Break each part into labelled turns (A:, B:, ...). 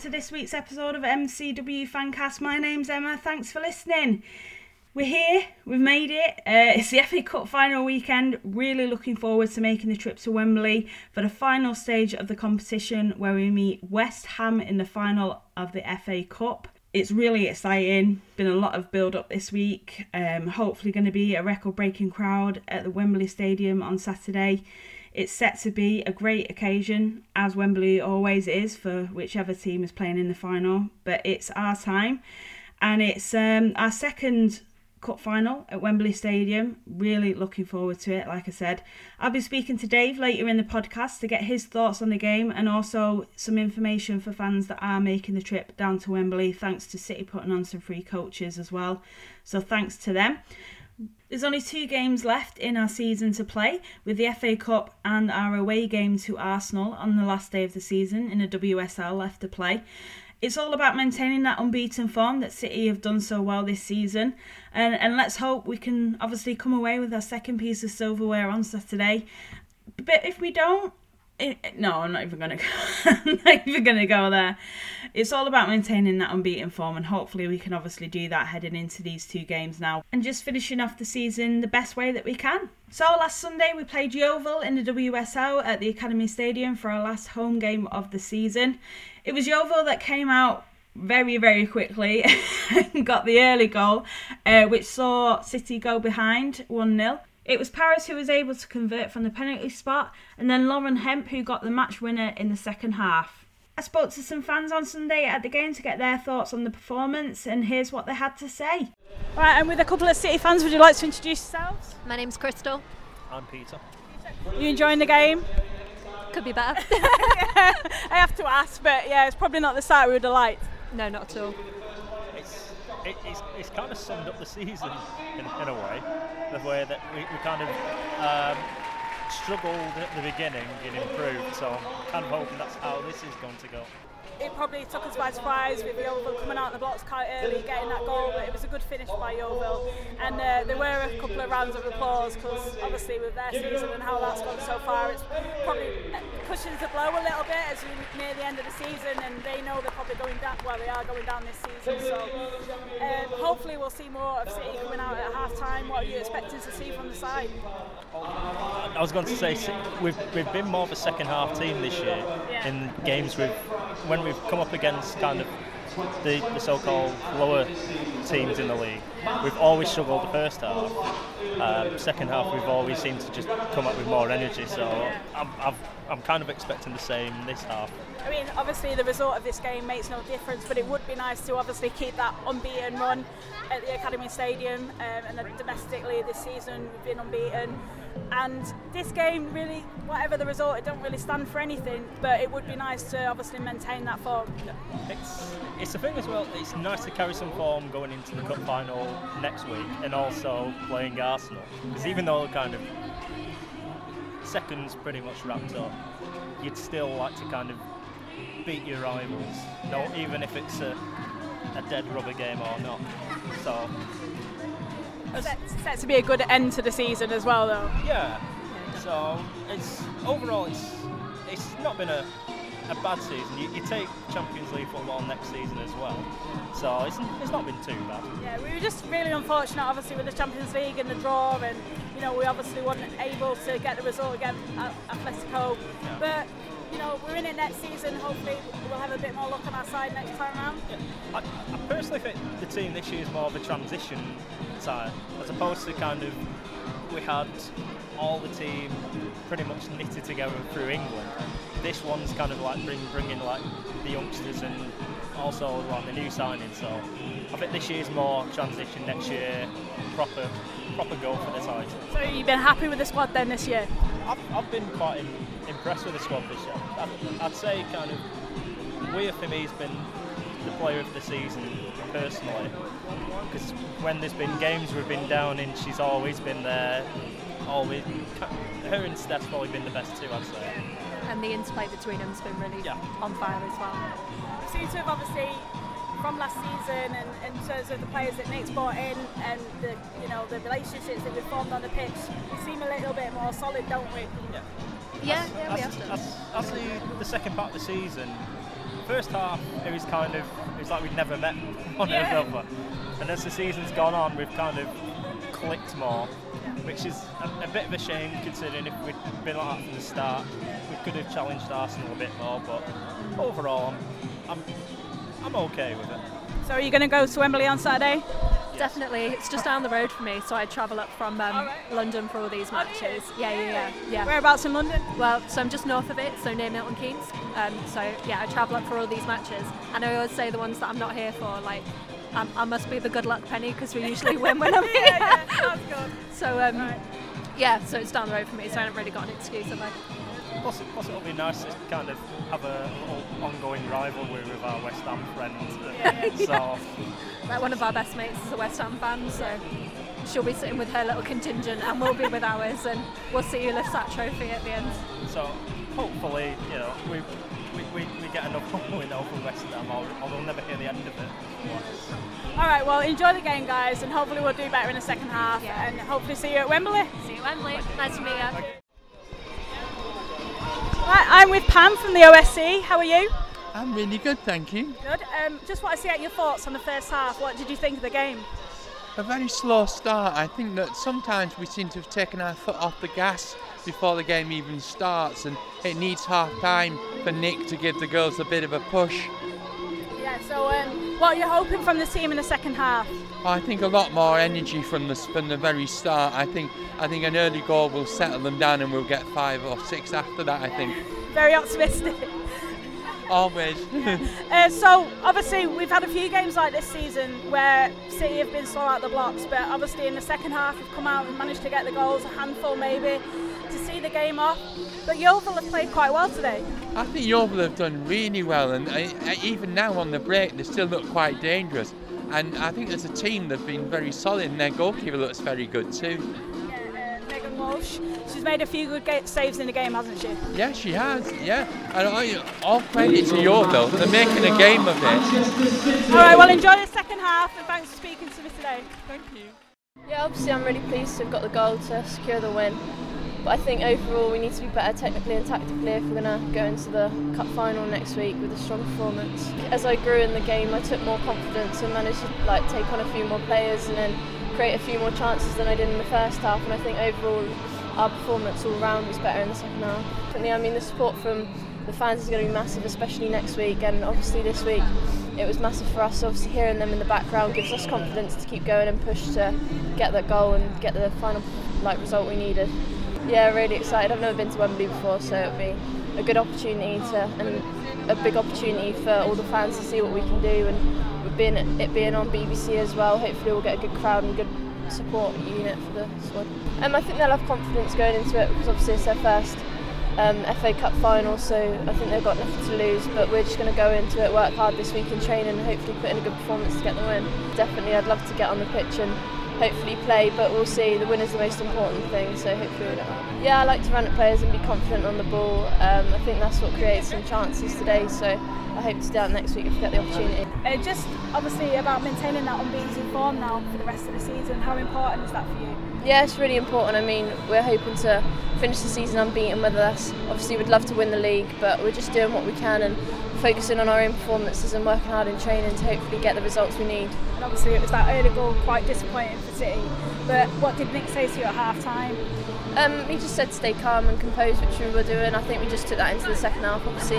A: to this week's episode of MCW Fancast. My name's Emma. Thanks for listening. We're here, we've made it. Uh, it's the FA Cup final weekend. Really looking forward to making the trip to Wembley for the final stage of the competition where we meet West Ham in the final of the FA Cup. It's really exciting. Been a lot of build up this week. Um, hopefully, going to be a record breaking crowd at the Wembley Stadium on Saturday. It's set to be a great occasion, as Wembley always is for whichever team is playing in the final. But it's our time, and it's um, our second cup final at Wembley Stadium. Really looking forward to it. Like I said, I'll be speaking to Dave later in the podcast to get his thoughts on the game and also some information for fans that are making the trip down to Wembley. Thanks to City putting on some free coaches as well. So thanks to them. There's only two games left in our season to play, with the FA Cup and our away game to Arsenal on the last day of the season in a WSL left to play. It's all about maintaining that unbeaten form that City have done so well this season, and and let's hope we can obviously come away with our second piece of silverware on Saturday. But if we don't, it, no, I'm not even gonna. Go, I'm not even gonna go there. It's all about maintaining that unbeaten form, and hopefully we can obviously do that heading into these two games now, and just finishing off the season the best way that we can. So last Sunday we played Yeovil in the WSL at the Academy Stadium for our last home game of the season. It was Yeovil that came out very very quickly and got the early goal, uh, which saw City go behind one 0 it was Parris who was able to convert from the penalty spot, and then Lauren Hemp who got the match winner in the second half. I spoke to some fans on Sunday at the game to get their thoughts on the performance, and here's what they had to say. Right, and with a couple of City fans, would you like to introduce yourselves?
B: My name's Crystal.
C: I'm Peter.
A: You enjoying the game?
B: Could be better.
A: I have to ask, but yeah, it's probably not the sight we would have liked.
B: no, not at all.
C: It's, it, it's, it's kind of summed up the season in, in a way, the way that we, we kind of um, struggled at the beginning and improved. So I'm kind of hoping that's how this is going to go.
A: It probably took us by surprise with Yeovil coming out of the blocks quite early, getting that goal, but it was a good finish by Yeovil. And uh, there were a couple of rounds of applause because obviously with their season and how that's gone so far, it's probably cushions the blow a little bit as we near the end of the season and they know they're probably going down, well they are going down this season. So um, hopefully we'll see more of City coming out at half time. What are you expecting to see from the side?
C: I was going to say we've, we've been more of a second half team this year
A: Yeah.
C: in games with when we've come up against kind of the, the so-called lower teams in the league. We've always struggled the first half. Um, second half, we've always seemed to just come up with more energy. So I'm, I'm, I'm kind of expecting the same this half.
A: I mean, obviously the result of this game makes no difference, but it would be nice to obviously keep that unbeaten run at the Academy Stadium, um, and domestically this season we've been unbeaten. And this game, really, whatever the result, it don't really stand for anything. But it would be nice to obviously maintain that form.
C: It's it's the thing as well. It's nice to carry some form going into the cup final next week, and also playing Arsenal. Because even though kind of seconds pretty much wrapped up, you'd still like to kind of beat your rivals, no, even if it's a, a dead rubber game or not. So
A: Set, set to be a good end to the season as well, though.
C: yeah, so it's overall it's it's not been a a bad season. You, you take Champions League football next season as well, so it's, it's not been too bad.
A: Yeah, we were just really unfortunate, obviously, with the Champions League and the draw, and you know we obviously weren't able to get the result against Atletico. But you know we're in it next season. Hopefully, we'll have a bit more luck on our side next time round.
C: I, I personally think the team this year is more of a transition side, as opposed to kind of we had all the team pretty much knitted together through England. This one's kind of like bring, bringing like the youngsters and also like the new signings. So I think this year's more transition. Next year, proper proper goal for the title.
A: So you've been happy with the squad then this year?
C: I've, I've been quite im impressed with the squad this year. I'd, I'd say kind of Weir for me has been the player of the season personally because when there's been games we've been down in, she's always been there. Always, her and Steph's probably been the best two, I'd say.
B: And the interplay between them's been really
C: Yeah.
B: on fire as well.
A: seem to have obviously from last season and in terms of the players that Nick's brought in and the you know the relationships that we've formed on the pitch, we seem a little bit more solid, don't we?
B: Yeah, yeah, we
C: as,
B: have done.
C: as, as the, the second part of the season, first half it was kind of it was like we'd never met one
D: Yeah.
C: another, and as the season's gone on, we've kind of clicked more, which is a, a bit of a shame considering if we'd been like that from the start, we could have challenged Arsenal a bit more. But overall, I'm I'm, I'm okay with it.
D: So are you going to go to Wembley on Saturday?
B: Definitely, it's just down the road for me, so I travel up from um,
D: Alright.
B: London for all these matches. Yeah, yeah, yeah, yeah.
D: Whereabouts in London?
B: Well, so I'm just north of it, so near Milton Keynes. Um, so yeah, I travel up for all these matches, and I always say the ones that I'm not here for, like. Um, I must be the good luck penny because we usually win when I'm here.
D: sounds good.
B: So um, yeah, so it's down the road for me, so I haven't really got an excuse. Have I?
C: Plus, it- plus it'll be nice to kind of have a little ongoing rivalry with our West Ham friends. So
B: Like one of our best mates is a West Ham fan, so she'll be sitting with her little contingent, and we'll be with ours, and we'll see who lifts that trophy at the end.
C: So hopefully, you know, we we, we, we get another win over West Ham, or, or we'll never hear the end of it.
D: All right, well, enjoy the game, guys, and hopefully we'll do better in the second half,
B: Yeah.
D: and hopefully see you at Wembley.
B: See you, Wembley. Nice to meet you.
D: Right, I'm with Pam from the OSC. How are you?
E: I'm really good, thank you.
D: Good. Um, just want to see out your thoughts on the first half. What did you think of the game?
E: A very slow start. I think that sometimes we seem to have taken our foot off the gas before the game even starts, and it needs half time for Nick to give the girls a bit of a push.
D: Yeah. So, um, what are you hoping from the team in the second half?
E: I think a lot more energy from the from the very start. I think I think an early goal will settle them down, and we'll get five or six after that. I think
D: Very optimistic.
E: always.
D: Uh, so obviously we've had a few games like this season where City have been slow out the blocks, but obviously in the second half we've come out and managed to get the goals, a handful maybe, to see the game off. But Yeovil have played quite well today.
E: I think Yeovil have done really well, and I, I, even now on the break, they still look quite dangerous. And I think as a team, they've been very solid, and their goalkeeper looks very good too.
D: Yeah, uh, Megan Walsh, she's made a few good ga- saves in the game, hasn't she?
E: Yeah, she has. Yeah, and I, all credit to Yeovil. They're making a game of it.
D: All right, well enjoy the second half and thanks for speaking to me today.
E: Thank you.
F: Yeah, obviously I'm really pleased to have got the goal to secure the win. But I think overall we need to be better technically and tactically if we're going to go into the cup final next week with a strong performance. As I grew in the game, I took more confidence and managed to like take on a few more players and then create a few more chances than I did in the first half. And I think overall our performance all round was better in the second half. Definitely, I mean the support from the fans is going to be massive, especially next week and obviously this week. It was massive for us. Obviously, hearing them in the background gives us confidence to keep going and push to get that goal and get the final like result we needed. Yeah, really excited. I've never been to Wembley before, so it'll be a good opportunity to and a big opportunity for all the fans to see what we can do. And being it being on BBC as well, hopefully we'll get a good crowd and good support unit for the squad. Um, I think they'll have confidence going into it because obviously it's their first um, FA Cup final, so I think they've got nothing to lose. But we're just going to go into it, work hard this week in training, and hopefully put in a good performance to get the win. Definitely, I'd love to get on the pitch and hopefully play, but we'll see. The win is the most important thing, so hopefully we'll. Yeah, I like to run at players and be confident on the ball. Um, I think that's what creates some chances today, so I hope to do that next week if we get the opportunity.
D: Uh, just obviously about maintaining that unbeaten form now for the rest of the season. How important is that for you?
F: Yeah, it's really important. I mean, we're hoping to finish the season unbeaten, whether that's obviously we'd love to win the league, but we're just doing what we can and focusing on our own performances and working hard in training to hopefully get the results we need.
D: And obviously it was that early goal quite disappointing for City. But what did Nick say to you at half time?
F: Um, he just said stay calm and composed, which we were doing. I think we just took that into the second half. Obviously,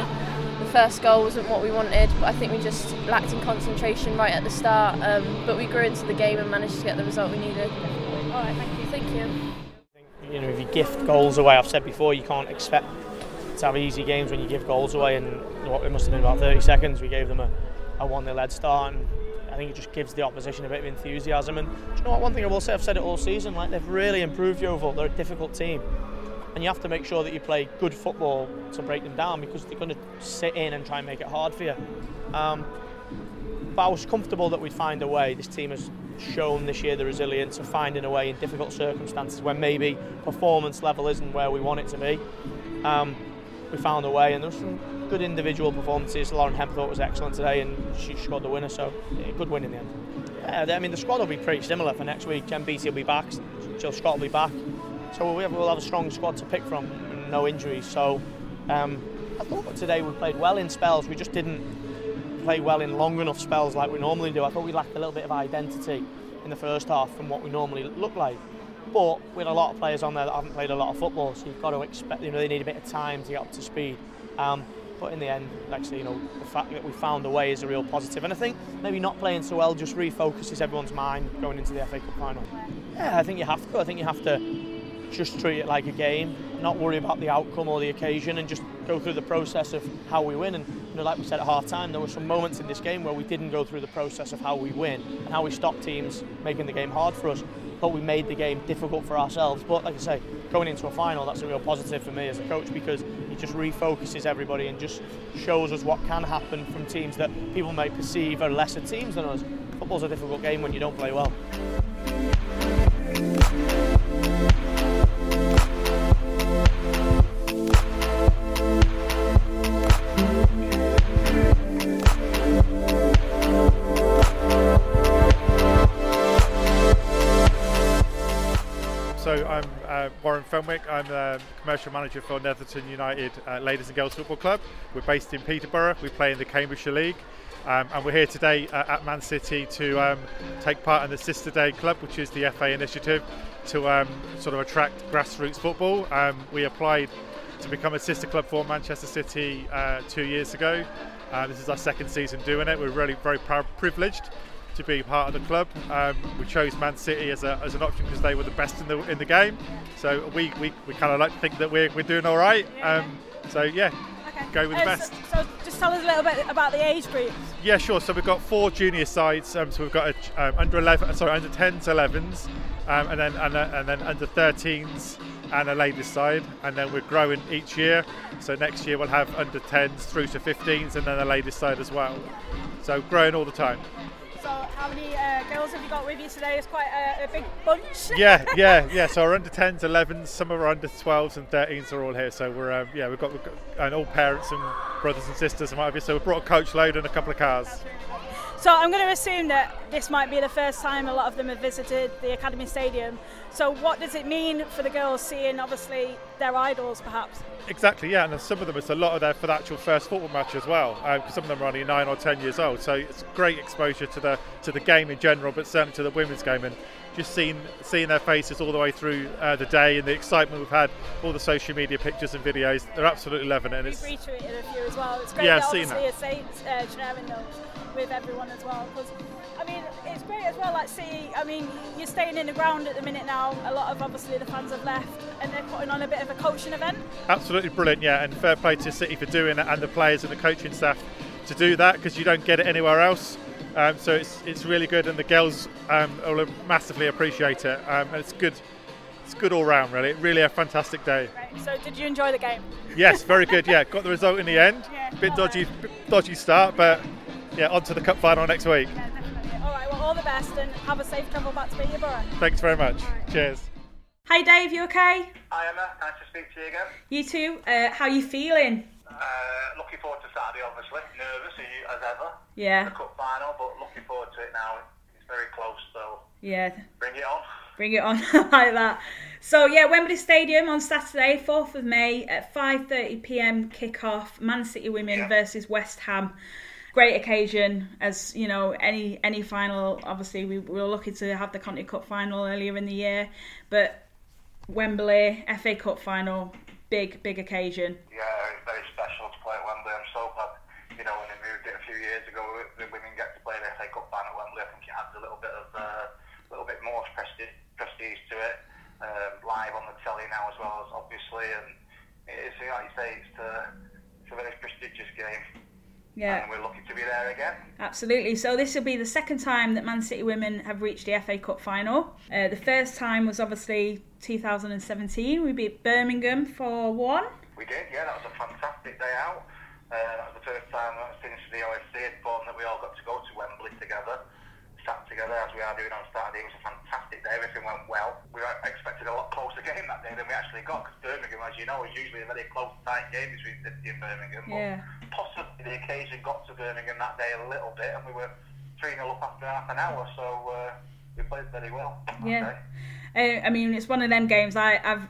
F: the first goal wasn't what we wanted, but I think we just lacked in concentration right at the start. Um, but we grew into the game and managed to get the result we needed.
D: All right, thank you.
F: Thank you.
G: you know, if you gift goals away, I've said before, you can't expect to have easy games when you give goals away. And what it must have been about 30 seconds, we gave them a, a 1 0 lead start. And I think it just gives the opposition a bit of enthusiasm. And do you know what? One thing I will say, I've said it all season, like they've really improved Yeovil. They're a difficult team. And you have to make sure that you play good football to break them down because they're going to sit in and try and make it hard for you. Um, but I was comfortable that we'd find a way. This team has shown this year the resilience of finding a way in difficult circumstances when maybe performance level isn't where we want it to be. Um, we found a way, and there was some good individual performances. Lauren Hempthorpe was excellent today, and she scored the winner, so yeah, good win in the end. Yeah, I mean the squad will be pretty similar for next week. MBC will be back, Jill Scott will be back, so we'll have, we'll have a strong squad to pick from, no injuries. So um, I thought today we played well in spells. We just didn't play well in long enough spells like we normally do. I thought we lacked a little bit of identity in the first half from what we normally look like. But with a lot of players on there that haven't played a lot of football, so you've got to expect, you know, they need a bit of time to get up to speed. Um, but in the end, actually, you know, the fact that we found a way is a real positive. And I think maybe not playing so well just refocuses everyone's mind going into the FA Cup final. Yeah, I think you have to. I think you have to just treat it like a game, not worry about the outcome or the occasion, and just go through the process of how we win. And you know, like we said at half time, there were some moments in this game where we didn't go through the process of how we win and how we stop teams making the game hard for us. But we made the game difficult for ourselves. But like I say, going into a final, that's a real positive for me as a coach because it just refocuses everybody and just shows us what can happen from teams that people may perceive are lesser teams than us. Football's a difficult game when you don't play well.
H: Warren Fenwick. I'm the commercial manager for Netherton United uh, Ladies and Girls Football Club. We're based in Peterborough. We play in the Cambridgeshire League. Um, and we're here today uh, at Man City to um, take part in the Sister Day Club, which is the FA initiative to um, sort of attract grassroots football. Um, we applied to become a sister club for Manchester City uh, two years ago. Uh, this is our second season doing it. We're really very proud, privileged to be part of the club. Um, we chose Man City as, a, as an option because they were the best in the in the game. So we, we, we kind of like to think that we're, we're doing all right. Um, so yeah, go with the
D: Uh,
H: best.
D: So, so just tell us a little bit about the age groups.
H: Yeah, sure. So we've got four junior sides. Um, so we've got a, um, under 11, sorry, under 10s, 11s, um, and then and, uh, and then under 13s and a ladies side. And then we're growing each year. So next year we'll have under 10s through to 15s, and then a ladies side as well. So growing all the time.
D: So how many uh, girls have you got with you today? It's quite a, a big bunch.
H: Yeah, yeah, yeah. So our under 10s, 11s, some of our under 12s and 13s are all here. So we're um, yeah, we've got, we've got and all parents and brothers and sisters and what have you. So we've brought a coach load and a couple of cars.
D: So I'm going to assume that this might be the first time a lot of them have visited the Academy Stadium. So what does it mean for the girls seeing obviously their idols perhaps?
H: Exactly, yeah, and some of them it's a lot of their for the actual first football match as well. Um, because some of them are only nine or ten years old, so it's great exposure to the to the game in general, but certainly to the women's game, and just seeing seeing their faces all the way through uh, the day and the excitement we've had, all the social media pictures and videos, they're absolutely loving it. And
D: We've
H: it's
D: retweeted a few as well. It's great
H: Yeah,
D: that
H: seen
D: obviously Saints uh, sharing those with everyone as well. Because I mean, it's great as well. Like, see, I mean, you're staying in the ground at the minute now. A lot of obviously the fans have left, and they're putting on a bit of a coaching event.
H: absolutely brilliant, yeah, and fair play to City for doing it, and the players and the coaching staff to do that because you don't get it anywhere else. Um, so it's it's really good, and the girls um, will massively appreciate it. Um, and it's good. It's good all round, really. Really a fantastic day.
D: Right. So, did you enjoy the game?
H: Yes, very good. Yeah, got the result in the end.
D: Yeah,
H: Bit dodgy, bit dodgy start, but yeah, on to the cup final next week.
D: Yeah, definitely. All right. Well, all the best, and have a safe travel back to Peterborough.
H: Thanks very much. Cheers.
A: Hi Dave, you okay?
I: Hi Emma, nice to speak to you again.
A: You too. Uh, how you feeling?
I: Uh, looking forward to Saturday, obviously. Nervous as ever.
A: Yeah.
I: The cup final, but looking forward to it now. It's very close, so
A: Yeah.
I: bring it on.
A: Bring it on like that. So yeah, Wembley Stadium on Saturday, 4th of May at 5:30 p.m. kick-off. Man City women
I: Yeah.
A: versus West Ham. Great occasion, as you know, any any final. Obviously, we, we were lucky to have the Conti Cup final earlier in the year, but Wembley FA Cup final, big big occasion.
I: Yeah, it's very special to play at Wembley. I'm so glad, you know, when they moved it a few years ago, the women get to play the FA Cup final at Wembley. I think it adds a little bit of, uh, little bit more prestige, prestige to it. Um, live on the telly now as well, as obviously, and it's like you say, it's, uh, it's a very prestigious game,
A: Yeah.
I: and we're lucky to be there again.
A: Absolutely. So this will be the second time that Man City women have reached the FA Cup final. Uh, the first time was obviously 2017. We beat Birmingham for one.
I: We did, yeah. That was a fantastic day out. Uh, that was the first time since the OSC had formed that we all got to go to Wembley together, sat together as we are doing on Saturday. It was a fantastic day. Everything went well. We were expected a lot closer game that day than we actually got because Birmingham, as you know, is usually a very close, tight game between City and Birmingham.
A: Yeah.
I: But possibly the occasion got to Birmingham that day a little bit, and we were 3 0 up after half an hour, so uh, we played very well.
A: Yeah. Uh, I mean, it's one of them games I, I've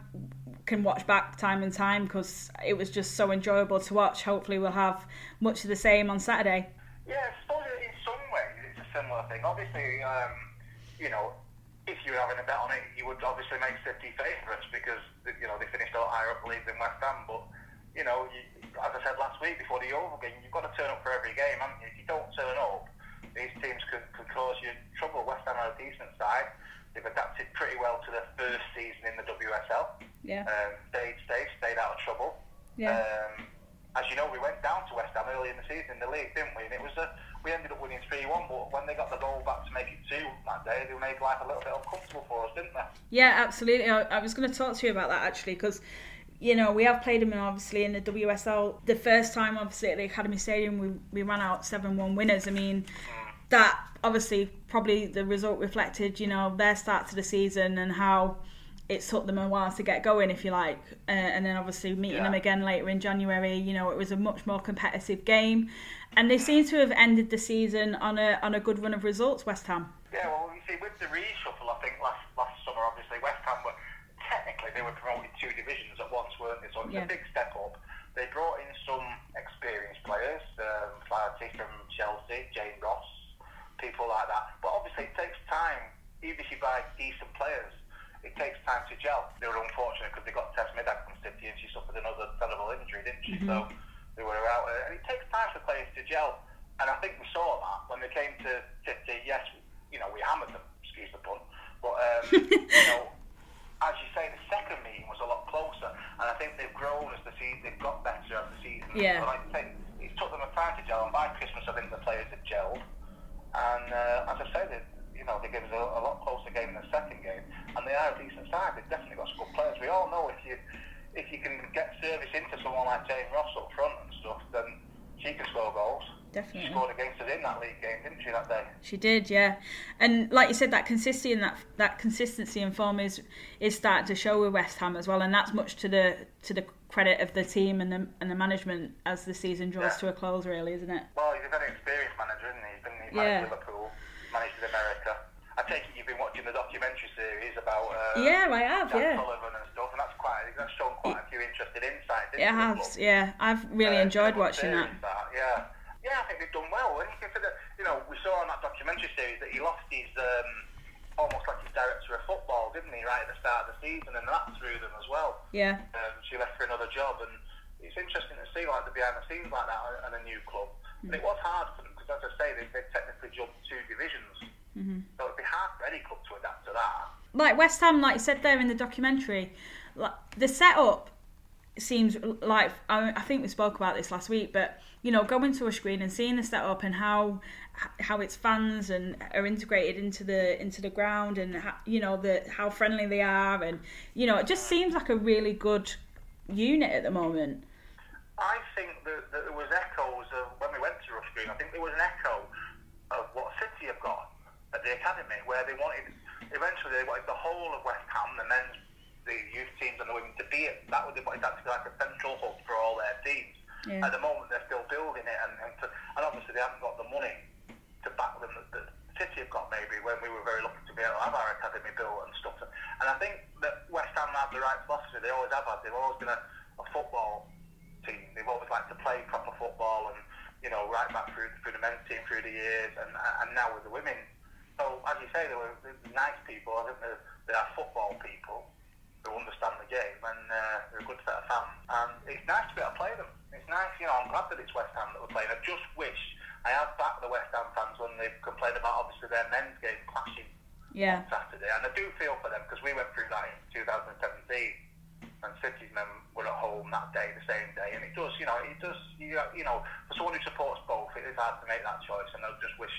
A: can watch back time and time because it was just so enjoyable to watch. Hopefully, we'll have much of the same on Saturday.
I: Yeah, I suppose in some ways it's a similar thing. Obviously, um, you know, if you were having a bet on it, you would obviously make City favourites because you know they finished out higher up the league than West Ham. But you know, you, as I said last week before the Yeovil game, you've got to turn up for every game, haven't you? If you don't turn up, these teams could, could cause you trouble. West Ham are a decent side. They've adapted pretty well to their first season in the WSL.
A: Yeah.
I: Um, stayed safe, stayed out of trouble.
A: Yeah.
I: Um, as you know, we went down to West Ham early in the season in the league, didn't we? And it was a, we ended up winning 3 1, but when they got the goal back to make it 2 that day, they made life a little bit uncomfortable for us, didn't they?
A: Yeah, absolutely. I, I was going to talk to you about that actually because, you know, we have played them obviously in the WSL. The first time, obviously, at the Academy Stadium, we, we ran out 7 1 winners. I mean, that obviously probably the result reflected, you know, their start to the season and how it took them a while to get going, if you like. Uh, and then obviously meeting
I: Yeah.
A: them again later in January, you know, it was a much more competitive game. And they seem to have ended the season on a on a good run of results, West Ham.
I: Yeah, well, you see, with the reshuffle, I think last last summer, obviously West Ham were technically they were promoted two divisions at once, weren't they? So it's
A: Yeah.
I: a big step up. They brought in some experienced players, um, Flaherty from Chelsea, Jane Ross, people like that. But obviously, it takes time. Even if you buy decent players, it takes time to gel. They were unfortunate because they got Tess Middag from City and she suffered another terrible injury, didn't she? So they were out. And it takes time for players to gel. And I think we saw that when they came to City. Yes, you know, we hammered them, excuse the pun. But, um, you know, as you say, the second meeting was a lot closer. And I think they've grown as the season, they've got better as the season.
A: Yeah.
I: But like I say, it took them a time to gel. And by Christmas, I think the players had gelled. And uh, as I said, it, you know, they gave us a, a lot closer game in the second game, and they are a decent side. They've definitely got some good players. We all know if you if you can get service into someone like Jane Ross up front and stuff, then she can score goals.
A: Definitely.
I: She scored against us in that league game, didn't she, that day?
A: She did, yeah. And like you said, that consistency and that that consistency and form is is starting to show with West Ham as well, and that's much to the to the credit of the team and the and the management as the season draws
I: Yeah.
A: to a close, really, isn't it?
I: Well, he's a very experienced manager, isn't he? He's been
A: Yeah.
I: managed Liverpool, managed in America. I take it you've been watching the documentary series about uh,
A: Yeah, I have,
I: Jack
A: yeah.
I: Sullivan and stuff, and that's quite that's shown quite a few interesting insights.
A: It
I: the
A: has,
I: club.
A: yeah. I've really
I: Uh,
A: enjoyed watching that.
I: series, Yeah, yeah, I think they've done well. When you consider, you know, we saw on that documentary series that he lost his um, almost like his director of football, didn't he, right at the start of the season, and that threw them as well.
A: Yeah,
I: Um, she left for another job, and it's interesting to see like the behind the scenes like that in a new club. And it was hard for them as I say, they, they technically jumped two divisions,
A: Mm-hmm.
I: so it'd be hard for any club to adapt to that.
A: like West Ham, like you said there in the documentary, like the setup seems like I, I think we spoke about this last week, but you know, going to Rush Green and seeing the setup and how how its fans and are integrated into the into the ground and how, you know the how friendly they are and you know it just seems like a really good unit at the moment.
I: I think that, that there was echoes of when we went to Rush Green. I think there was an echo of what City have got at the academy, where they wanted eventually they wanted the whole of West Ham, the men's, the youth teams, and the women to be it. That would they wanted that to be like a central hub for all their teams.
A: Yeah.
I: At the moment, they're still building it, and and, to, and obviously they haven't got the money to back them that that City have got maybe when we were very lucky to be able to have our academy built and stuff. And I think that West Ham have the right philosophy. They always have had. They've always been a, a football team. They've always liked to play proper football, and you know, right back through through the men's team through the years, and and now with the women. So as you say, they were nice people. I think they're, they are football people who understand the game, and uh, they're a good set of fans. And it's nice to be able to play them. It's nice, you know. I'm glad that it's West Ham that we're playing. I just wish I had backed the West Ham fans when they complained about obviously their men's game clashing
A: Yeah,
I: on Saturday, and I do feel for them because we went through that in 2017, and City's men were at home that day, the same day, and it does, you know, it does, you know, for someone who supports both, it is hard to make that choice, and I just wish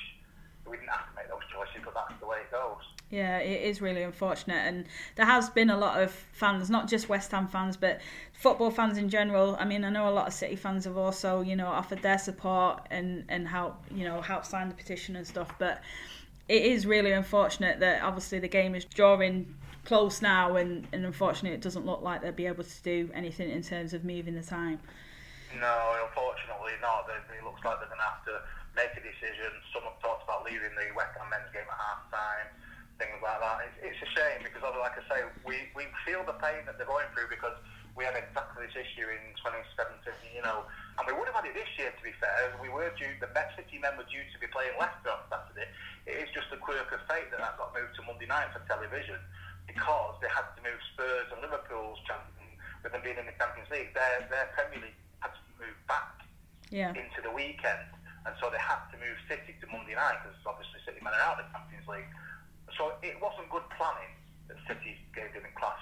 I: we didn't have to make those choices, but that's the way it goes.
A: yeah, it is really unfortunate, and there has been a lot of fans, not just West Ham fans, but football fans in general. I mean, I know a lot of City fans have also, you know, offered their support and and help, you know, help sign the petition and stuff, but it is really unfortunate that obviously the game is drawing close now and, and unfortunately it doesn't look like they'll be able to do anything in terms of moving the time.
I: No, unfortunately not. It looks like they're going to have to make a decision. Some have talked about leaving the West Ham men's game at half time. things like that. It's, it's a shame because, like I say, we, we feel the pain that they're going through because we had exactly this issue in 2017, you know, and we would have had it this year, to be fair. We were due, the Met City men were due to be playing Leicester on Saturday. It is just a quirk of fate that that got moved to Monday night for television because they had to move Spurs and Liverpool's champion, with them being in the Champions League, their, their Premier League had to move back
A: Yeah.
I: into the weekend, and so they had to move City to Monday night because obviously City men are out of the Champions League. So it wasn't good planning that City gave them in class.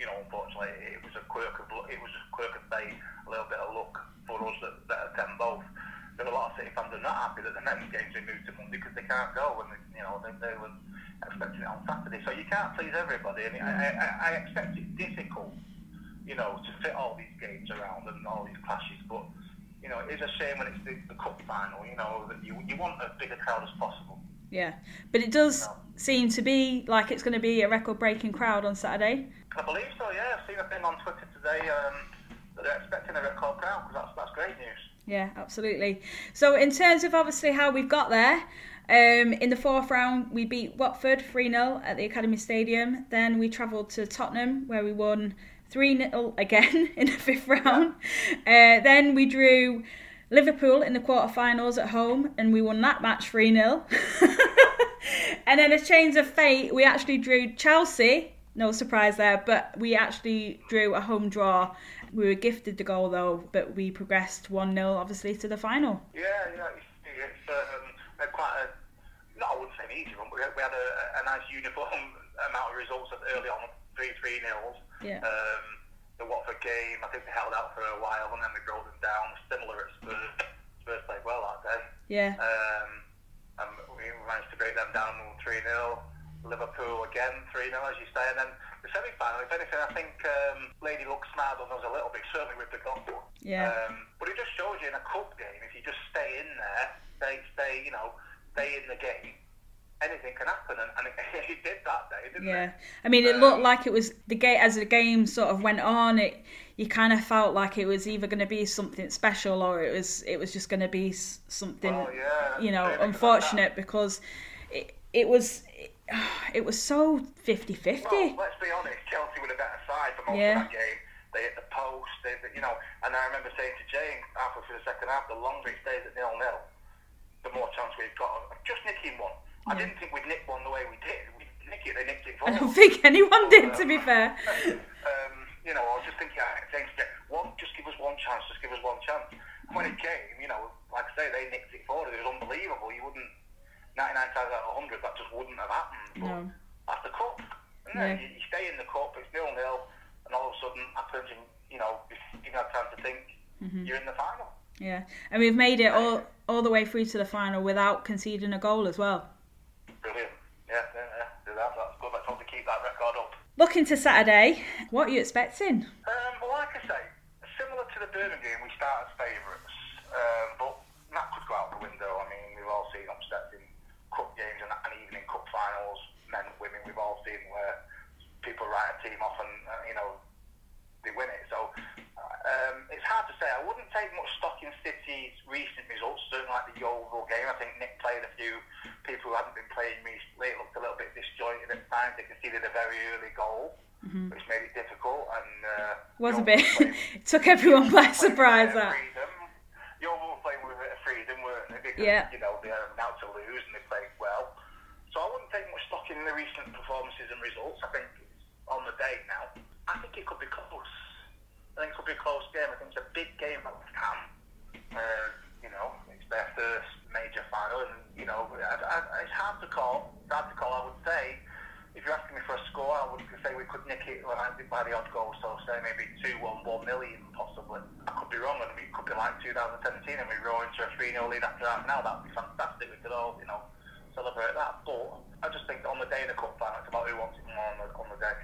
I: You know, unfortunately, it was a quirk of. It was a quirk of fate, a little bit of luck for us that, that attend both. There are a lot of City fans that are not happy that the men's games been moved to Monday because they can't go when they, you know they, they were expecting it on Saturday. So you can't please everybody, and I, I, I accept it's difficult, you know, to fit all these games around and all these clashes. But you know, it is a shame when it's the, the cup final. You know, that you you want as big a crowd as possible.
A: Yeah, but it does seem to be like it's going to be a record-breaking crowd on Saturday.
I: I believe so. Yeah, I've seen a thing on Twitter today um, that they're expecting a record crowd because that's that's great news.
A: Yeah, absolutely. So, in terms of obviously how we've got there, um, in the fourth round we beat Watford 3 0 at the Academy Stadium. Then we travelled to Tottenham where we won 3 0 again in the fifth round. Uh, then we drew Liverpool in the quarterfinals at home and we won that match 3 0. and then, a change of fate, we actually drew Chelsea. No surprise there, but we actually drew a home draw. We were gifted the goal though, but we progressed 1 0 obviously to the final.
I: Yeah, yeah, it's, it's um, quite a, not I wouldn't say an easy one, but we had, a, a nice uniform amount of results at early on, 3 3 nils.
A: Yeah.
I: Um, the Watford game, I think they held out for a while and then we drove them down, similar at Spurs. Spurs played well that day.
A: Yeah.
I: Um, and we managed to break them down 3 0. Liverpool again 3 0, as you say. And then the semi final, if anything, I think um, Lady Luck smiled on us a little bit, certainly with the goal.
A: Yeah.
I: Um, but it just shows you in a cup game, if you just stay in there, stay, stay, you know, stay in the game, anything can happen. And, and it, it did that day, didn't
A: Yeah,
I: it?
A: I mean, it looked like it was the game as the game sort of went on. It you kind of felt like it was either going to be something special or it was it was just going to be something
I: Well, yeah,
A: you know
I: maybe like
A: unfortunate because it it was it, was so 50-50.
I: Well, let's be honest, Chelsea were the better side for most
A: Yeah.
I: of that game. They hit the post, they, you know, and I remember saying to Jane after for the second half, the longer it stays at nil nil, the more chance we've got of just nicking one. I didn't think we'd nick one the way we did. We nick it, they nicked it for
A: I don't think anyone did, to be fair.
I: um, you know, I was just thinking, I think one, just give us one chance, just give us one chance. And when it came, you know, like I say, they nicked it for us. It was unbelievable. You wouldn't, 99 times out of 100, that just wouldn't have happened. But
A: No.
I: that's the cup. Isn't
A: Yeah.
I: You, you stay in the cup, it's nil nil, and all of a sudden happens, and you know, if you have time to think,
A: Mm-hmm.
I: you're in the final.
A: Yeah, and we've made it all all the way through to the final without conceding a goal as well.
I: Brilliant. Yeah, yeah, yeah. That. That's good. Let's hope to keep that record up.
A: Looking to Saturday, what are you expecting?
I: Um, well, like I say, similar to the Birmingham game, we start as favourites, um, but that could go out the window. I mean, we've all seen upsets in cup games and, and even in cup finals, men, women. We've all seen where people write a team off and uh, you know they win it. So um, it's hard to say. I wouldn't take much stock in City's recent results. Certainly, like the Yeovil game, I think Nick played a few people who hadn't been playing recently. It looked a little bit disjointed at times. They conceded a very early goal, which made it difficult. And uh,
A: Was a bit.
I: played-
A: took everyone by
I: playing with a
A: surprise. That.
I: Yeovil were playing with a bit of freedom, weren't they? Because,
A: Yeah.
I: you know, they're now to lose and they played well. So I wouldn't take much stock in the recent performances and results. I think it's on the day now. I think it could be close. I think it could be a close game. I think it's a big game at West Ham. Uh, you know, it's their first major final, and you know, I, I, it's hard to call. It's hard to call. I would say, if you're asking me for a score, I would say we could nick it like, by the odd goal. So say maybe two one one million possibly. I could be wrong, and it could be like 2017, and we roll into a three 0 lead after half. Now that'd be fantastic. We could all, you know, celebrate that. But I just think on the day of the cup final, it's about who wants it more on the, on the day.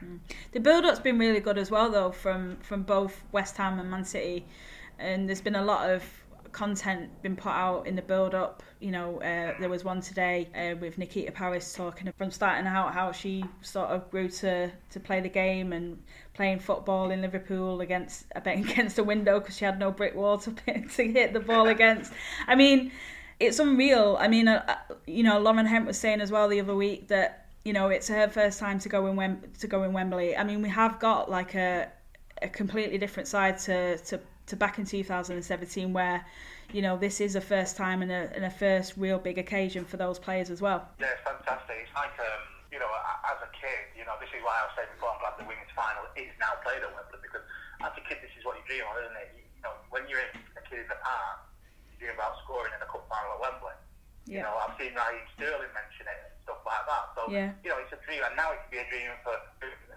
A: The build-up's really good as well, though, from from both West Ham and Man City, and there's been a lot of content been put out in the build-up. You know, uh, there was one today uh, with Nikita Parris talking from starting out how she sort of grew to to play the game and playing football in Liverpool against a bit against a window because she had no brick wall to to hit the ball against. I mean, it's unreal. I mean, uh, uh, you know, Lauren Hemp was saying as well the other week that you know, it's her first time to go in Wem- to go in Wembley. I mean, we have got like a a completely different side to to, to back in 2017 where you know this is a first time and a, and a first real big occasion for those players as well.
I: Yeah, it's fantastic. It's like um, you know, as a kid, you know, this is why I was saying before. I'm glad the women's final is now played at Wembley because as a kid, this is what you dream of, isn't it? You, you know, when you're a kid in the park, you dream about scoring in a cup final at Wembley. You know, I've seen Raheem Sterling mention it stuff like that. So,
A: Yeah.
I: you know, it's a dream, and now it can be a dream for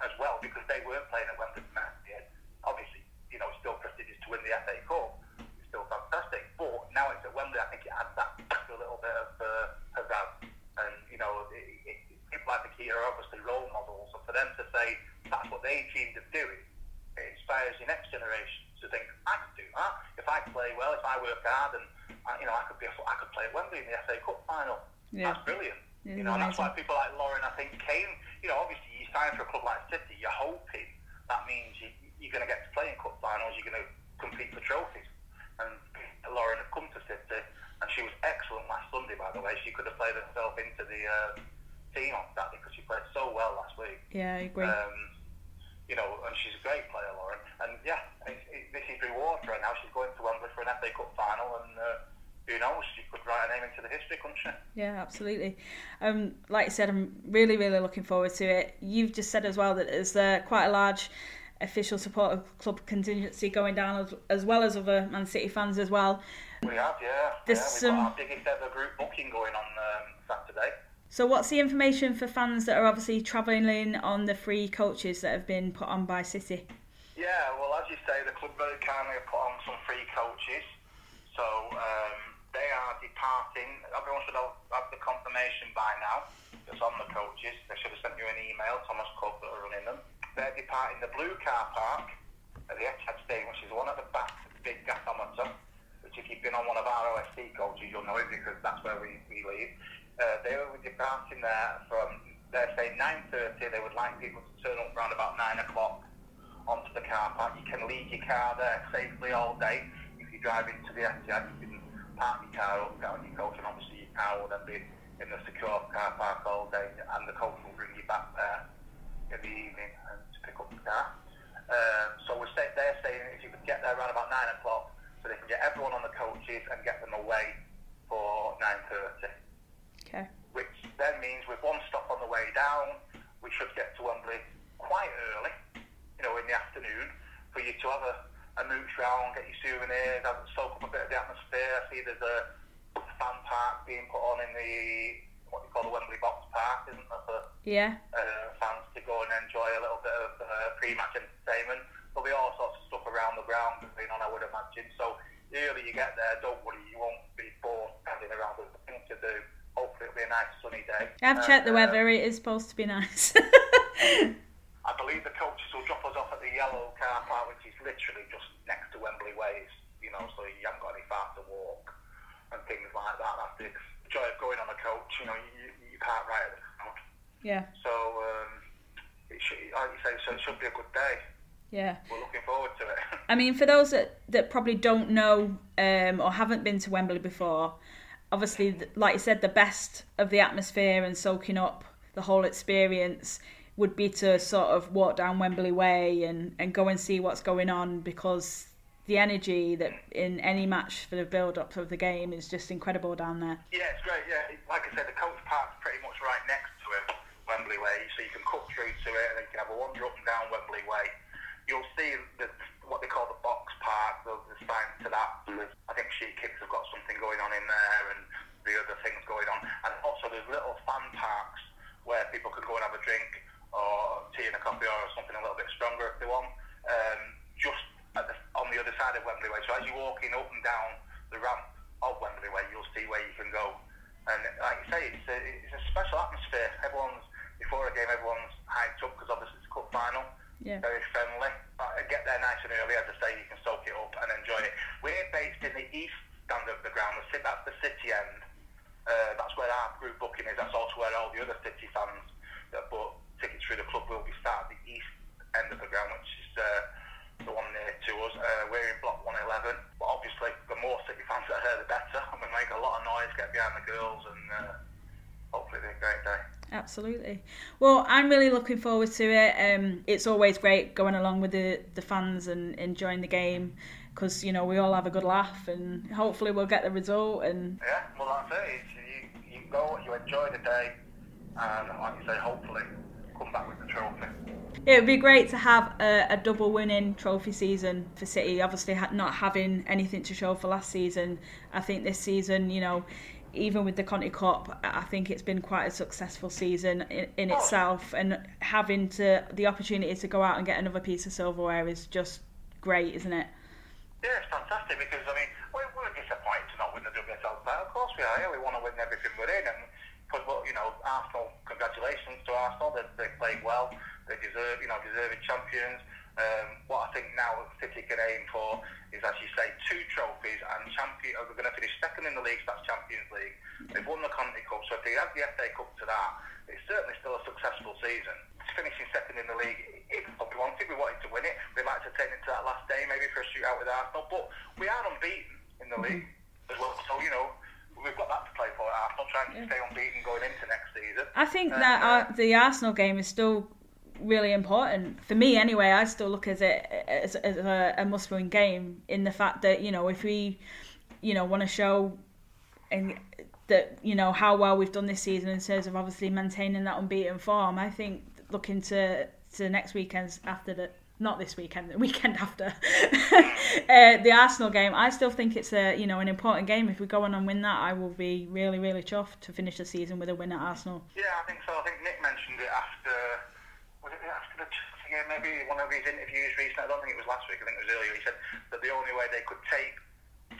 I: as well because they weren't playing at Wembley last year. Obviously, you know, it's still prestigious to win the FA Cup. It's still fantastic, but now it's at Wembley. I think it adds that extra little bit of uh, pizzazz, and you know, it, it, people like the key are obviously role models, and for them to say that's what they dreamed of doing, it inspires your next generation to think I could do that if I play well, if I work hard, and I, you know, I could be, a, I could play at Wembley in the FA Cup final.
A: Yeah.
I: That's brilliant.
A: It is
I: You know, that's why people like Lauren, I think, came. You know, obviously you sign for a club like City, you're hoping that means you, you're going to get to play in cup finals, you're going to compete for trophies. And Lauren had come to City, and she was excellent last Sunday, by the way. She could have played herself into the uh, team on Saturday because she played so well last week.
A: Yeah, I agree.
I: Um, you know, and she's a great player, Lauren. And yeah, it, it, this is reward for her now. She's going to Wembley for an FA Cup final, and uh, who knows, she could write her name into the history, couldn't she?
A: Yeah, absolutely. Um, like I said, I'm really, really looking forward to it. You've just said as well that there's uh, quite a large official support of club contingency going down as, as well as other Man City fans as well.
I: We have, yeah.
A: There's
I: yeah, we've
A: some-
I: got our biggest ever group booking going on um, Saturday.
A: So, what's the information for fans that are obviously travelling on the free coaches that have been put on by City?
I: Yeah, well, as you say, the club very kindly have put on some free coaches. So um, they departing. Everyone should have, have the confirmation by now. It's on the coaches. They should have sent you an email, Thomas Cook, that are running them. They're departing the blue car park at the Etihad Stadium, which is one at the back, big gasometer. Which, if you've been on one of our OSC coaches, you'll know it because that's where we, we leave. Uh, they be departing there from, they're saying 9.30. They would like people to turn up around about 9 o'clock onto the car park. You can leave your car there safely all day. If you drive into the Etihad, you can park your car up, get on your coach, and obviously your car will then be in the secure car park all day, and the coach will bring you back there in the evening and to pick up the car. Um, so we're say, they're saying if you could get there around about 9 o'clock, so they can get everyone on the coaches and get them away for 9.30
A: Okay.
I: which then means with one stop on the way down, we should get to Wembley quite early, you know, in the afternoon, for you to have a, a mooch round, get your souvenirs, have, soak up a bit of the atmosphere. I see there's a fan park being put on in the, what you call the Wembley Box Park, isn't there, for
A: Yeah.
I: uh, fans to go and enjoy a little bit of uh, pre-match entertainment. There'll be all sorts of stuff around the ground going on, I would imagine. So the earlier you get there, don't worry, you won't be bored standing around with nothing to do. Hopefully it'll be a nice sunny day.
A: I've checked the
I: Uh,
A: weather, it is supposed to be nice.
I: I believe the coaches will drop us off at the yellow car park, which is literally just next to Wembley Ways, you know, so you haven't got any far to walk and things like that. That's the joy of going on a coach, you know, you, you right at the front.
A: yeah,
I: So, um, it should, like you say, so it should be a good day.
A: yeah.
I: We're looking forward to it.
A: I mean, for those that, that probably don't know um, or haven't been to Wembley before, obviously, like you said, the best of the atmosphere and soaking up the whole experience would be to sort of walk down Wembley Way and, and go and see what's going on because the energy that in any match for the build up of the game is just incredible down there.
I: Yeah, it's great. Yeah, like I said, the coach park's pretty much right next to it, Wembley Way, so you can cut through to it and you can have a wander up and down Wembley Way. You'll see the, what they call the box park. There's the signs to that. I think She Kicks have got something going on in there and the other things going on. And also there's little fan parks where people can go and have a drink or tea and a coffee or something a little bit stronger if they want. Um, just at the, on the other side of Wembley Way. So as you're walking up and down the ramp of Wembley Way, you'll see where you can go. And like you say, it's a, it's a special atmosphere. Everyone's before a game, everyone's hyped up because obviously it's a cup final.
A: Yeah.
I: Very friendly. Uh, get there nice and early, as I say, you can soak it up and enjoy it. We're based in the east stand of the ground. The ci- That's the city end. Uh, that's where our group booking is. That's also where all the other city fans that bought tickets through the club will be sat at the east end of the ground, which is uh, the one near to us. Uh, we're in block 111. But obviously, the more city fans that are here, the better. And we make a lot of noise, get behind the girls, and uh, hopefully they
A: absolutely. Well, I'm really looking forward to it. Um, it's always great going along with the, the fans and enjoying the game because you know we all have a good laugh and hopefully we'll get the result. And
I: Yeah, well that's it. It's, you, you go, you enjoy the day, and like you say, hopefully come back with the trophy.
A: it would be great to have a, a double winning trophy season for City. Obviously, ha- not having anything to show for last season, I think this season, you know. Even with the Conti Cup, I think it's been quite a successful season in, in itself, and having to the opportunity to go out and get another piece of silverware is just great, isn't it?
I: Yeah, it's fantastic because I mean we, we're disappointed to not win the WSL title. Of course we are. Yeah, we want to win everything we're in, and because well, you know Arsenal. Congratulations to Arsenal. They, they played well. They deserve you know deserving champions. Um, what I think now City can aim for is, as you say, two trophies and champion. We're going to finish second in the league. So that's Champions League. They've won the Conti Cup, so if they add the FA Cup to that, it's certainly still a successful season. Finishing second in the league, if we wanted, we wanted to win it. We might have to take it to that last day, maybe for a shootout with Arsenal. But we are unbeaten in the league as well, so you know we've got that to play for. Arsenal trying to stay unbeaten going into next season.
A: I think
I: Um,
A: that uh, the Arsenal game is still really important for me. Anyway, I still look at it as, as a, a must-win game in the fact that you know if we, you know, want to show, and that you know how well we've done this season in terms of obviously maintaining that unbeaten form. I think looking to to next weekend's after the. Not this weekend, the weekend after uh, the Arsenal game. I still think it's a you know an important game. If we go on and win that, I will be really really chuffed to finish the season with a win at Arsenal.
I: Yeah, I think so. I think Nick mentioned it after. Was it after the Chelsea game? Maybe one of his interviews recently. I don't think it was last week. I think it was earlier. He said that the only way they could take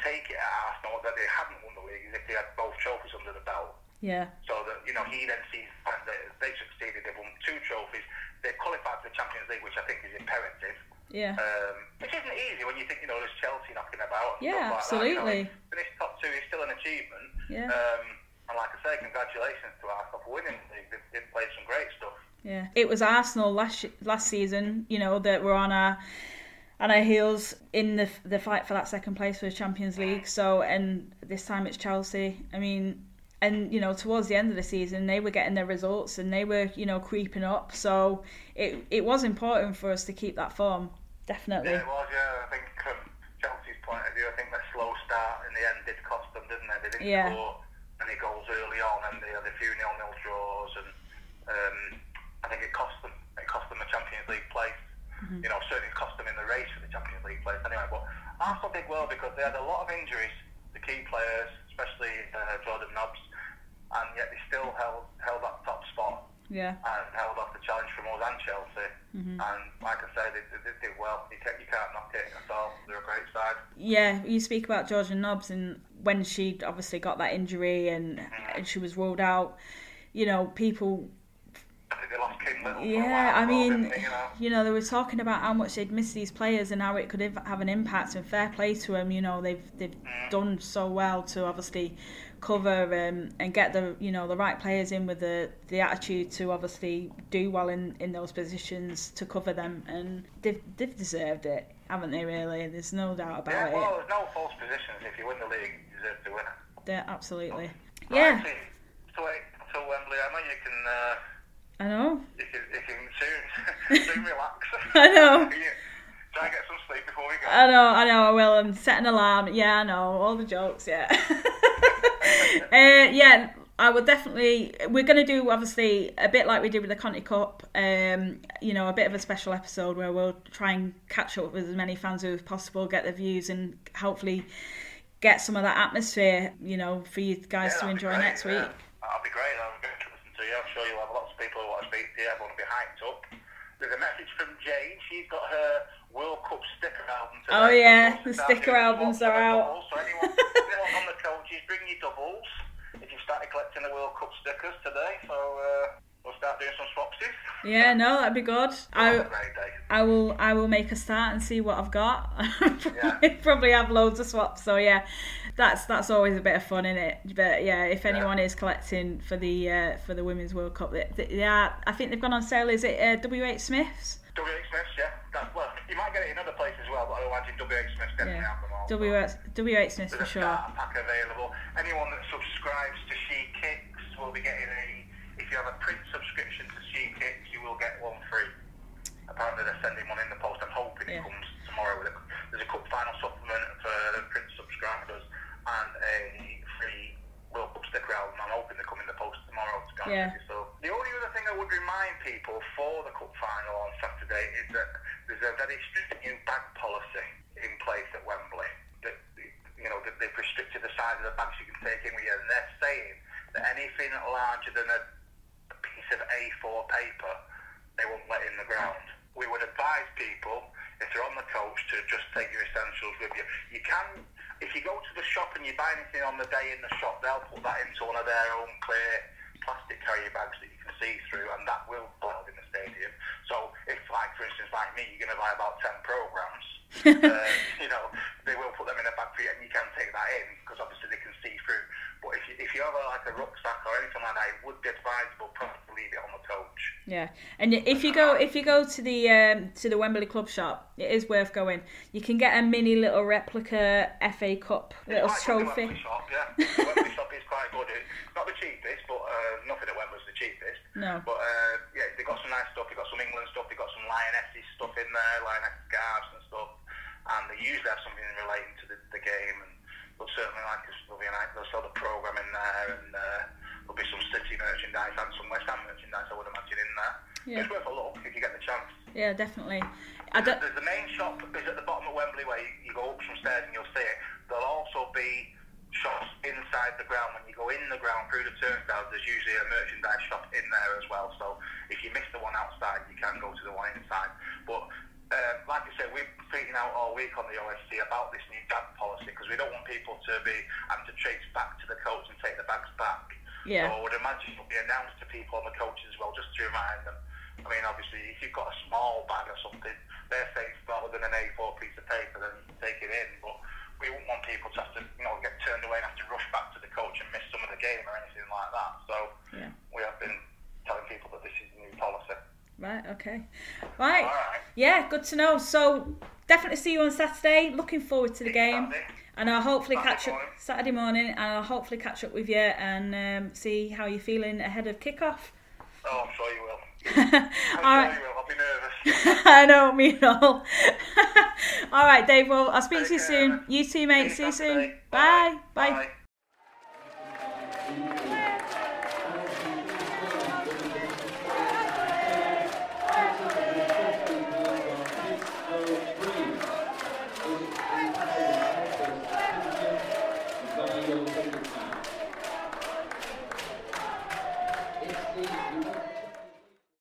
I: take it at Arsenal that they hadn't won the league is if they had both trophies under the belt.
A: Yeah.
I: So that you know he then sees that they, succeeded. They've won two trophies. They've qualified for the Champions League, which I think is imperative.
A: Yeah.
I: Um, which isn't easy when you think you know there's Chelsea knocking about. And
A: Yeah,
I: stuff like That,
A: absolutely.
I: you know, finish top two is still an achievement.
A: Yeah.
I: Um, and like I say, congratulations to Arsenal for winning the league. They've, they've played some great stuff.
A: Yeah, it was Arsenal last last season. You know that were on our on our heels in the the fight for that second place for the Champions League. So and this time it's Chelsea. I mean, and you know towards the end of the season they were getting their results and they were you know creeping up. So it it was important for us to keep that form. Definitely.
I: Yeah, it was. Yeah, I think from Chelsea's point of view, I think their slow start in the end did cost them, didn't they? They didn't
A: Yeah.
I: score any goals early on, and they had a few nil-nil draws, and um, I think it cost them. It cost them a Champions League place.
A: Mm-hmm.
I: You know, certainly cost them in the race for the Champions League place. Anyway, but Arsenal did well because they had a lot of injuries, the key players, especially uh, Jordan Nobbs, and yet they still held held that top spot
A: Yeah.
I: and held off the challenge from us and Chelsea.
A: Mm-hmm.
I: And like I said, they, they, they did well. You can't, you can't knock it at all. They're a great side.
A: Yeah, you speak about Jordan Nobbs and when she obviously got that injury and, and she was ruled out. You know, people
I: I think they lost Kim Little. for a
A: Yeah, I mean,
I: they, you know?
A: you know, they were talking about how much they'd miss these players and how it could have an impact. And fair play to them, you know, they've they've done so well to obviously cover um, and get the you know the right players in with the the attitude to obviously do well in in those positions to cover them, and they've they've deserved it, haven't they? Really, there's no doubt about
I: Yeah,
A: it.
I: well, there's no false positions. If you win the league, you deserve to win it.
A: They're absolutely,
I: Right,
A: yeah,
I: so, so wait Wembley. I know you can. Uh,
A: I know,
I: you can, you can soon, soon relax.
A: I know.
I: Try and get some sleep before we go.
A: I know, I know, I will. I'm setting an alarm. Yeah, I know. All the jokes, yeah. uh, yeah, I will definitely. We're going to do, obviously, a bit like we did with the Conti Cup, um, you know, a bit of a special episode where we'll try and catch up with as many fans as possible, get the views, and hopefully get some of that atmosphere, you know, for you guys
I: Yeah,
A: to enjoy
I: great,
A: next
I: yeah.
A: week.
I: That'll be great. Going to you. I'm sure you'll have lots of people who want to speak to you. Everyone will be hyped up. There's a message from Jane. She's got her World Cup sticker album today.
A: Oh, yeah, the sticker albums are out.
I: So anyone, anyone on the coaches, bring your doubles. If you've started collecting the World Cup stickers today, so uh, we'll start doing some swapsies.
A: Yeah, no, that'd be good. I,
I: Have a great day.
A: I will I will make a start and see what I've got.
I: Yeah.
A: Probably have loads of swaps. So yeah, that's that's always a bit of fun in it. But yeah, if anyone is collecting for the uh, for the Women's World Cup, they, they, are, I think they've gone on sale. Is it uh, WH Smiths?
I: WH Smiths, yeah. That, well, you might get it in other places as well, but I imagine WH Smiths definitely
A: Yeah,
I: have them all.
A: WH WH Smiths for
I: There's a
A: sure.
I: pack available. Anyone that subscribes to She Kicks will be getting a. If you have a Prince of you'll get one free. Apparently they're sending one in the post. I'm hoping
A: Yeah.
I: it comes tomorrow. With a, there's a cup final supplement for the print subscribers and a free World Cup sticker album. I'm hoping they come in the post tomorrow. To be
A: Yeah.
I: So the only other thing I would remind people for the cup final on Saturday is that there's a very strict new bag policy in place at Wembley. That you know that they've restricted the size of the bags you can take in with you, and they're saying that anything larger than a of A4 paper, they won't let in the ground. We would advise people, if they're on the coach, to just take your essentials with you. You can, if you go to the shop and you buy anything on the day in the shop, they'll put that into one of their own clear plastic carrier bags that you can see through, and that will go out in the stadium. So if, like, for instance, like me, you're going to buy about 10 programs, uh, you know, they will put them in a bag for you, and you can take that in, because obviously they can see through. If you, if you have a, like a rucksack or anything like that, it would be advisable probably to leave it on the coach.
A: Yeah, and if you go if you go to the um, to the Wembley Club shop, it is worth going. You can get a mini little replica FA Cup little
I: It's good,
A: trophy.
I: The Wembley shop, yeah. the Wembley shop is quite good. It's not the cheapest, but uh, nothing at Wembley's the cheapest.
A: No.
I: But uh, yeah, they've got some nice stuff. They've got some England stuff. They've got some Lionesses stuff in there, Lioness scarves and stuff. And they usually have something relating to the, the game. And but certainly like this will be a nice. They'll sell the program in there, and uh, there'll be some City merchandise and some West Ham merchandise. I would imagine in there.
A: Yeah.
I: It's worth a look if you get the chance.
A: Yeah, definitely. I don't.
I: There's the main shop is at the bottom of Wembley where you, you go up some stairs and you'll see it. There'll also be shops inside the ground. When you go in the ground through the turnstiles, there's usually a merchandise shop in there as well. So if you miss the one outside, you can go to the one inside. But um, like I said, we've been out all week on the OSC about this new because we don't want people to be having to trace back to the coach and take the bags back.
A: Yeah.
I: So I would imagine it'll be announced to people on the coaches as well, just to remind them. I mean, obviously, if you've got a small bag or something, they're saying smaller than an A4 piece of paper, then take it in. But we wouldn't want people to have to, you know, get turned away and have to rush back to the coach and miss some of the game or anything like that. So
A: Yeah.
I: we have been telling people that this is a new policy.
A: Right. Okay. Right.
I: All right.
A: Yeah. Good to know. So definitely see you on Saturday. Looking forward to the game.
I: Saturday.
A: And I'll hopefully
I: Saturday
A: catch up
I: morning.
A: Saturday morning, and I'll hopefully catch up with you and um, see how you're feeling ahead of kickoff.
I: Oh, I'm sure you will.
A: All
I: I'm
A: right.
I: sure you will. I'll be nervous.
A: I know me and all. all right, Dave. Well, I'll speak
I: Take
A: to you
I: care,
A: soon. You too, mate.
I: See
A: See
I: you
A: soon. Bye. Bye.
I: Bye.